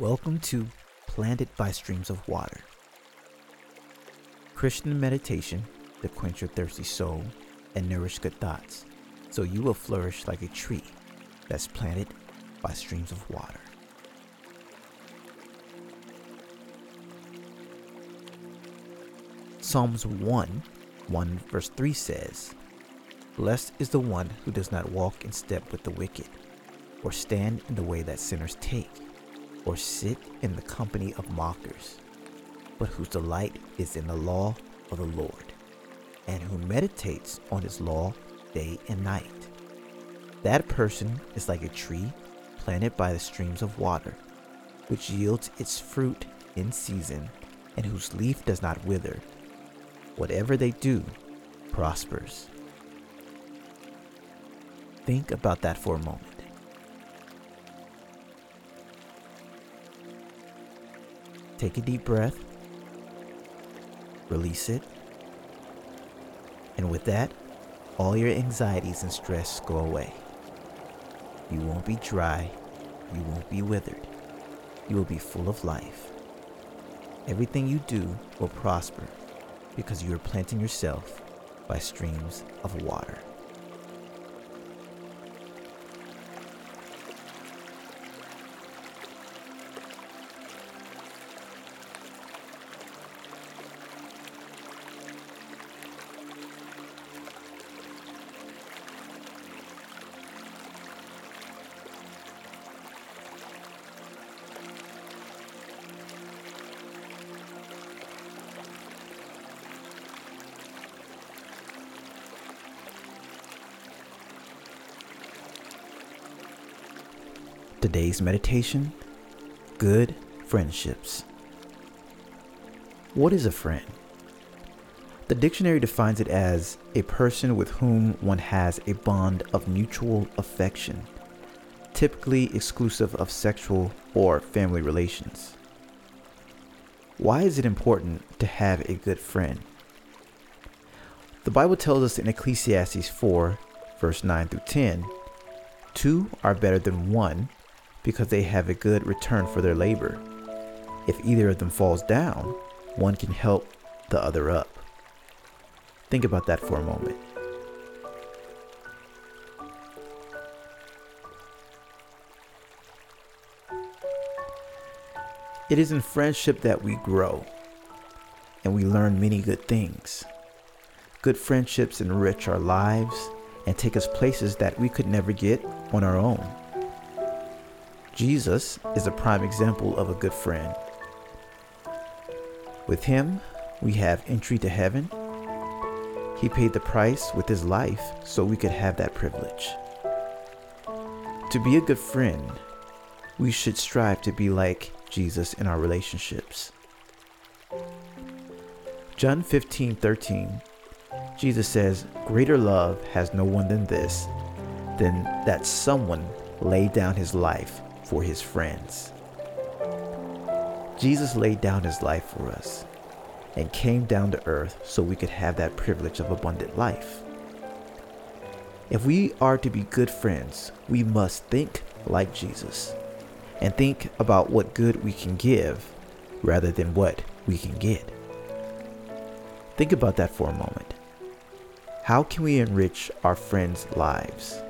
Welcome to Planted by Streams of Water. Christian meditation to quench your thirsty soul and nourish good thoughts, so you will flourish like a tree that's planted by streams of water. Psalms 1 1 verse 3 says, Blessed is the one who does not walk in step with the wicked, or stand in the way that sinners take, or sit in the company of mockers, but whose delight is in the law of the Lord, and who meditates on his law day and night. That person is like a tree planted by the streams of water, which yields its fruit in season, and whose leaf does not wither. Whatever they do prospers. Think about that for a moment. Take a deep breath, release it, and with that, all your anxieties and stress go away. You won't be dry, you won't be withered, you will be full of life. Everything you do will prosper because you are planting yourself by streams of water. Today's meditation Good Friendships. What is a friend? The dictionary defines it as a person with whom one has a bond of mutual affection, typically exclusive of sexual or family relations. Why is it important to have a good friend? The Bible tells us in Ecclesiastes 4, verse 9 through 10, two are better than one because they have a good return for their labor. If either of them falls down, one can help the other up. Think about that for a moment. It is in friendship that we grow and we learn many good things. Good friendships enrich our lives and take us places that we could never get on our own. Jesus is a prime example of a good friend. With him, we have entry to heaven. He paid the price with his life so we could have that privilege. To be a good friend, we should strive to be like Jesus in our relationships. John 15 13, Jesus says, Greater love has no one than this, than that someone lay down his life for his friends. Jesus laid down his life for us and came down to earth so we could have that privilege of abundant life. If we are to be good friends, we must think like Jesus and think about what good we can give rather than what we can get. Think about that for a moment. How can we enrich our friends' lives?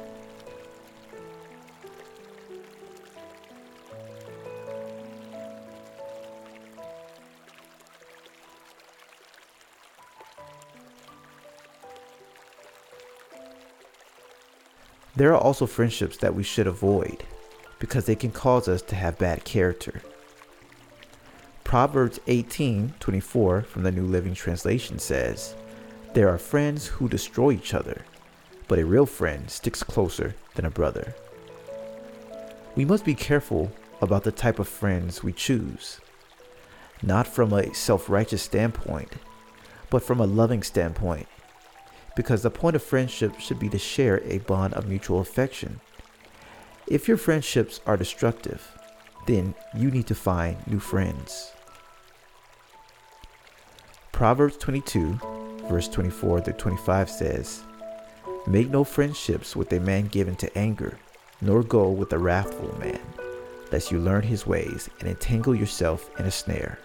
There are also friendships that we should avoid because they can cause us to have bad character. Proverbs 18:24 from the New Living Translation says, "There are friends who destroy each other, but a real friend sticks closer than a brother." We must be careful about the type of friends we choose, not from a self-righteous standpoint, but from a loving standpoint because the point of friendship should be to share a bond of mutual affection. If your friendships are destructive, then you need to find new friends. Proverbs 22, verse 24 to 25 says, Make no friendships with a man given to anger, nor go with a wrathful man. lest you learn his ways and entangle yourself in a snare.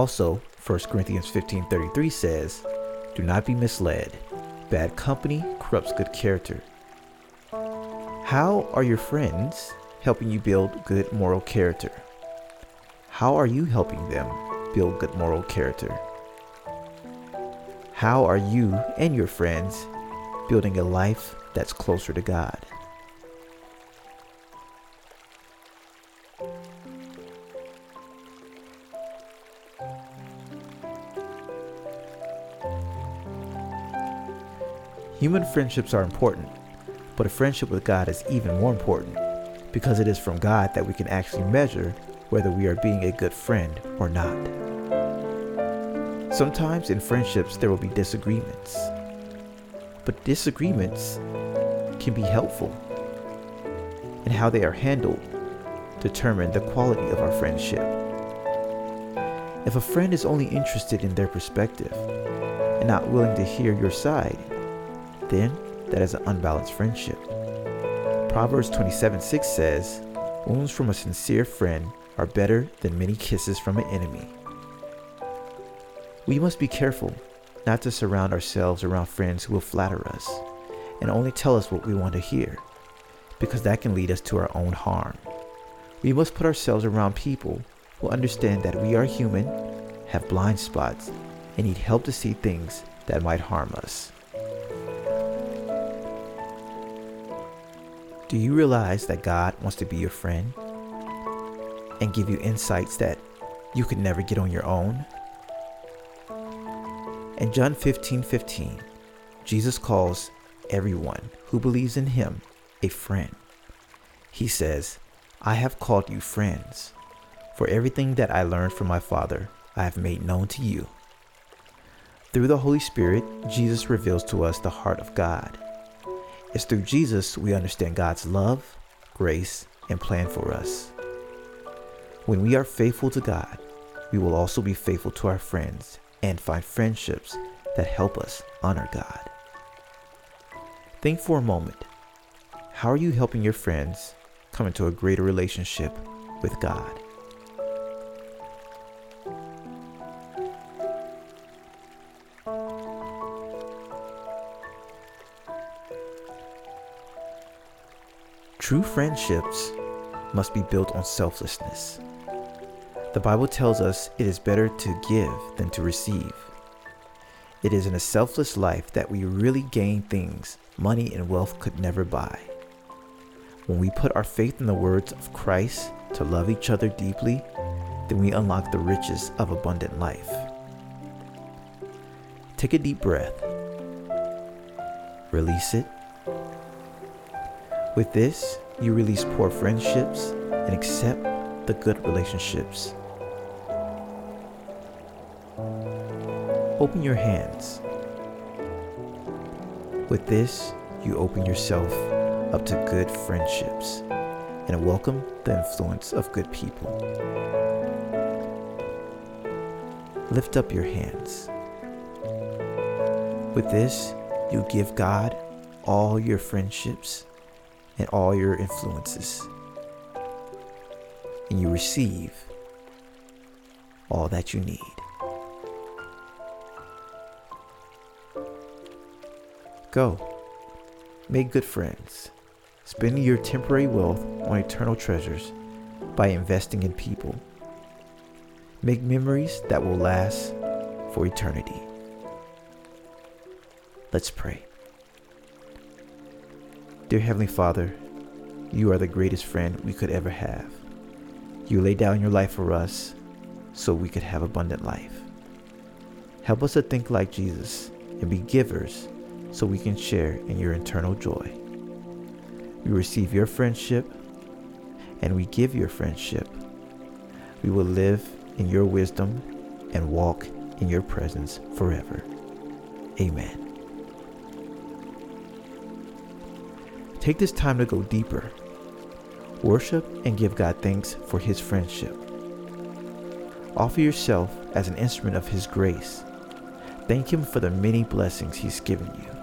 Also, 1 Corinthians 15:33 says, "Do not be misled. Bad company corrupts good character." How are your friends helping you build good moral character? How are you helping them build good moral character? How are you and your friends building a life that's closer to God? Human friendships are important, but a friendship with God is even more important because it is from God that we can actually measure whether we are being a good friend or not. Sometimes in friendships there will be disagreements, but disagreements can be helpful, and how they are handled determine the quality of our friendship. If a friend is only interested in their perspective and not willing to hear your side, then that is an unbalanced friendship. Proverbs 27 6 says, Wounds from a sincere friend are better than many kisses from an enemy. We must be careful not to surround ourselves around friends who will flatter us and only tell us what we want to hear, because that can lead us to our own harm. We must put ourselves around people who understand that we are human, have blind spots, and need help to see things that might harm us. Do you realize that God wants to be your friend and give you insights that you could never get on your own? In John 15 15, Jesus calls everyone who believes in him a friend. He says, I have called you friends, for everything that I learned from my Father I have made known to you. Through the Holy Spirit, Jesus reveals to us the heart of God it's through Jesus we understand God's love, grace, and plan for us. When we are faithful to God, we will also be faithful to our friends and find friendships that help us honor God. Think for a moment. How are you helping your friends come into a greater relationship with God? True friendships must be built on selflessness. The Bible tells us it is better to give than to receive. It is in a selfless life that we really gain things money and wealth could never buy. When we put our faith in the words of Christ to love each other deeply, then we unlock the riches of abundant life. Take a deep breath, release it, with this, you release poor friendships and accept the good relationships. Open your hands. With this, you open yourself up to good friendships and welcome the influence of good people. Lift up your hands. With this, you give God all your friendships and all your influences. And you receive all that you need. Go. Make good friends. Spend your temporary wealth on eternal treasures by investing in people. Make memories that will last for eternity. Let's pray. Dear Heavenly Father, you are the greatest friend we could ever have. You lay down your life for us so we could have abundant life. Help us to think like Jesus and be givers so we can share in your eternal joy. We receive your friendship and we give your friendship. We will live in your wisdom and walk in your presence forever. Amen. Take this time to go deeper. Worship and give God thanks for His friendship. Offer yourself as an instrument of His grace Thank Him for the many blessings He's given you.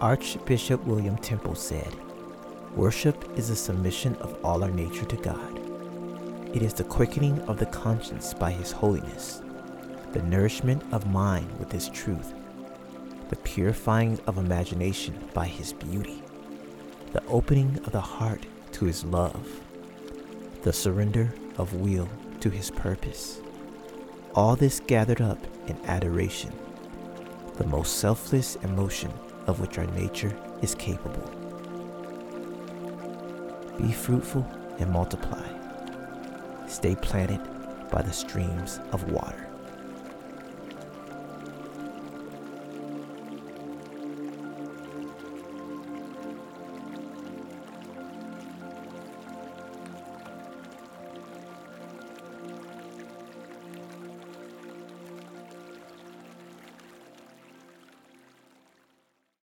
Archbishop William Temple said, Worship is a submission of all our nature to God. It is the quickening of the conscience by His holiness, the nourishment of mind with His truth, the purifying of imagination by His beauty, the opening of the heart to His love, the surrender of will to His purpose. All this gathered up in adoration, the most selfless emotion of which our nature is capable. Be fruitful and multiply. Stay planted by the streams of water.